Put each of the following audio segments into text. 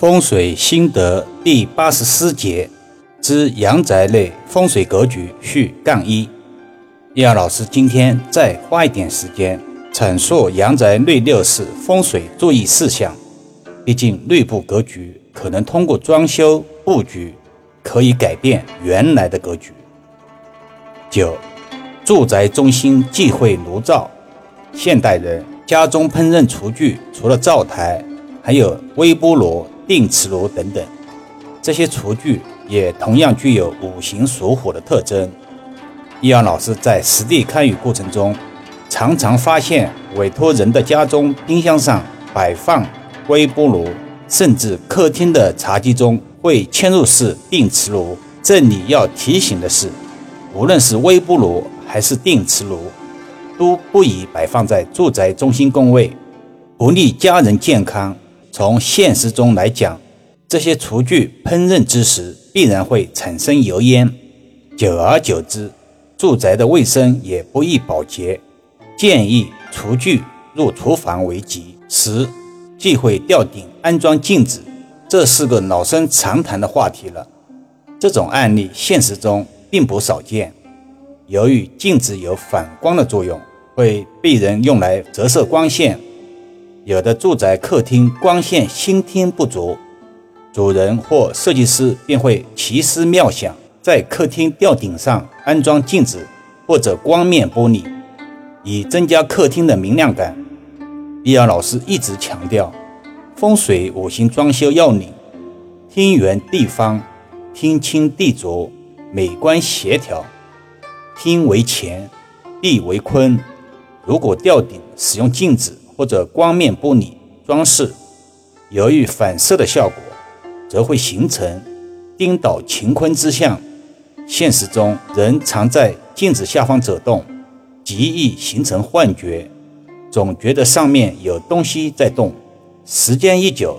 风水心得第八十四节之阳宅内风水格局序杠一。易阳老师今天再花一点时间阐述阳宅内六式风水注意事项。毕竟内部格局可能通过装修布局可以改变原来的格局。九，住宅中心忌讳炉灶。现代人家中烹饪厨具除了灶台，还有微波炉。定磁炉等等，这些厨具也同样具有五行属火的特征。易阳老师在实地看与过程中，常常发现委托人的家中冰箱上摆放微波炉，甚至客厅的茶几中会嵌入式定磁炉。这里要提醒的是，无论是微波炉还是定磁炉，都不宜摆放在住宅中心工位，不利家人健康。从现实中来讲，这些厨具烹饪之时必然会产生油烟，久而久之，住宅的卫生也不易保洁。建议厨具入厨房为吉。十，忌讳吊顶安装镜子，这是个老生常谈的话题了。这种案例现实中并不少见。由于镜子有反光的作用，会被人用来折射光线。有的住宅客厅光线先天不足，主人或设计师便会奇思妙想，在客厅吊顶上安装镜子或者光面玻璃，以增加客厅的明亮感。易阳老师一直强调，风水五行装修要领：天圆地方，天清地浊，美观协调。天为乾，地为坤。如果吊顶使用镜子，或者光面玻璃装饰，由于反射的效果，则会形成颠倒乾坤之象。现实中，人常在镜子下方走动，极易形成幻觉，总觉得上面有东西在动。时间一久，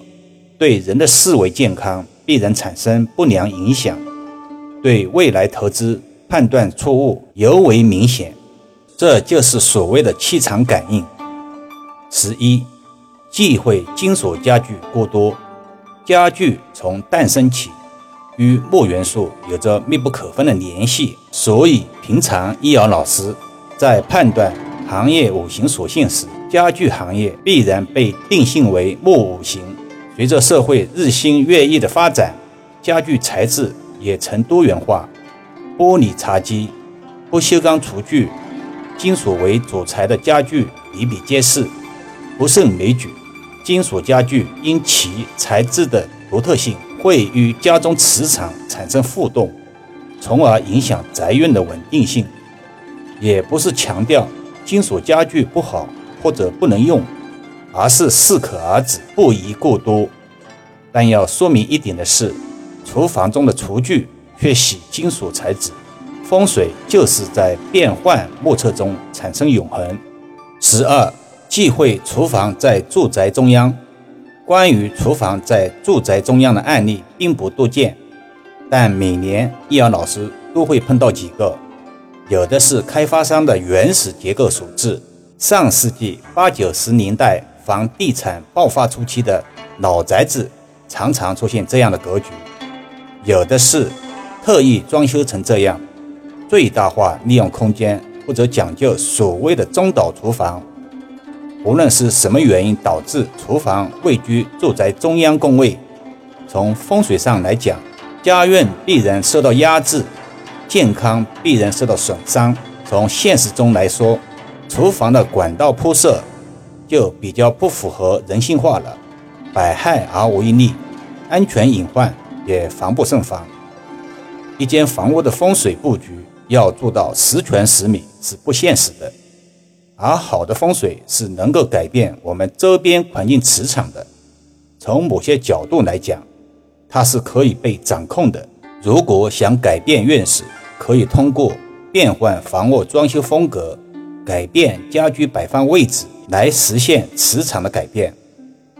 对人的思维健康必然产生不良影响，对未来投资判断错误尤为明显。这就是所谓的气场感应。十一，忌讳金属家具过多。家具从诞生起与木元素有着密不可分的联系，所以平常易遥老师在判断行业五行属性时，家具行业必然被定性为木五行。随着社会日新月异的发展，家具材质也呈多元化，玻璃茶几、不锈钢厨具、金属为主材的家具比比皆是。不胜枚举，金属家具因其材质的独特性，会与家中磁场产生互动，从而影响宅运的稳定性。也不是强调金属家具不好或者不能用，而是适可而止，不宜过多。但要说明一点的是，厨房中的厨具却喜金属材质，风水就是在变幻莫测中产生永恒。十二。忌讳厨房在住宅中央。关于厨房在住宅中央的案例并不多见，但每年易阳老师都会碰到几个。有的是开发商的原始结构所致，上世纪八九十年代房地产爆发初期的老宅子常常出现这样的格局；有的是特意装修成这样，最大化利用空间，或者讲究所谓的中岛厨房。无论是什么原因导致厨房位居住宅中央宫位，从风水上来讲，家运必然受到压制，健康必然受到损伤。从现实中来说，厨房的管道铺设就比较不符合人性化了，百害而无一利，安全隐患也防不胜防。一间房屋的风水布局要做到十全十美是不现实的。而好的风水是能够改变我们周边环境磁场的。从某些角度来讲，它是可以被掌控的。如果想改变运势，可以通过变换房屋装修风格、改变家居摆放位置来实现磁场的改变。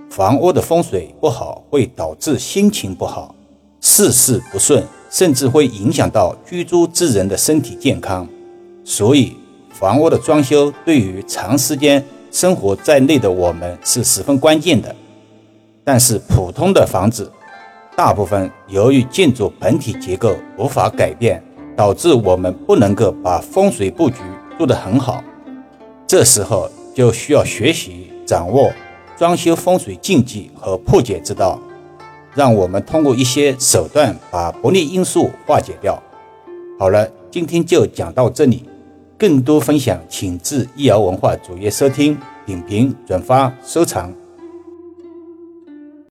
房屋的风水不好，会导致心情不好、事事不顺，甚至会影响到居住之人的身体健康。所以。房屋的装修对于长时间生活在内的我们是十分关键的。但是普通的房子，大部分由于建筑本体结构无法改变，导致我们不能够把风水布局做得很好。这时候就需要学习掌握装修风水禁忌和破解之道，让我们通过一些手段把不利因素化解掉。好了，今天就讲到这里，更多分享请至易瑶文化主页收听、点评、转发、收藏。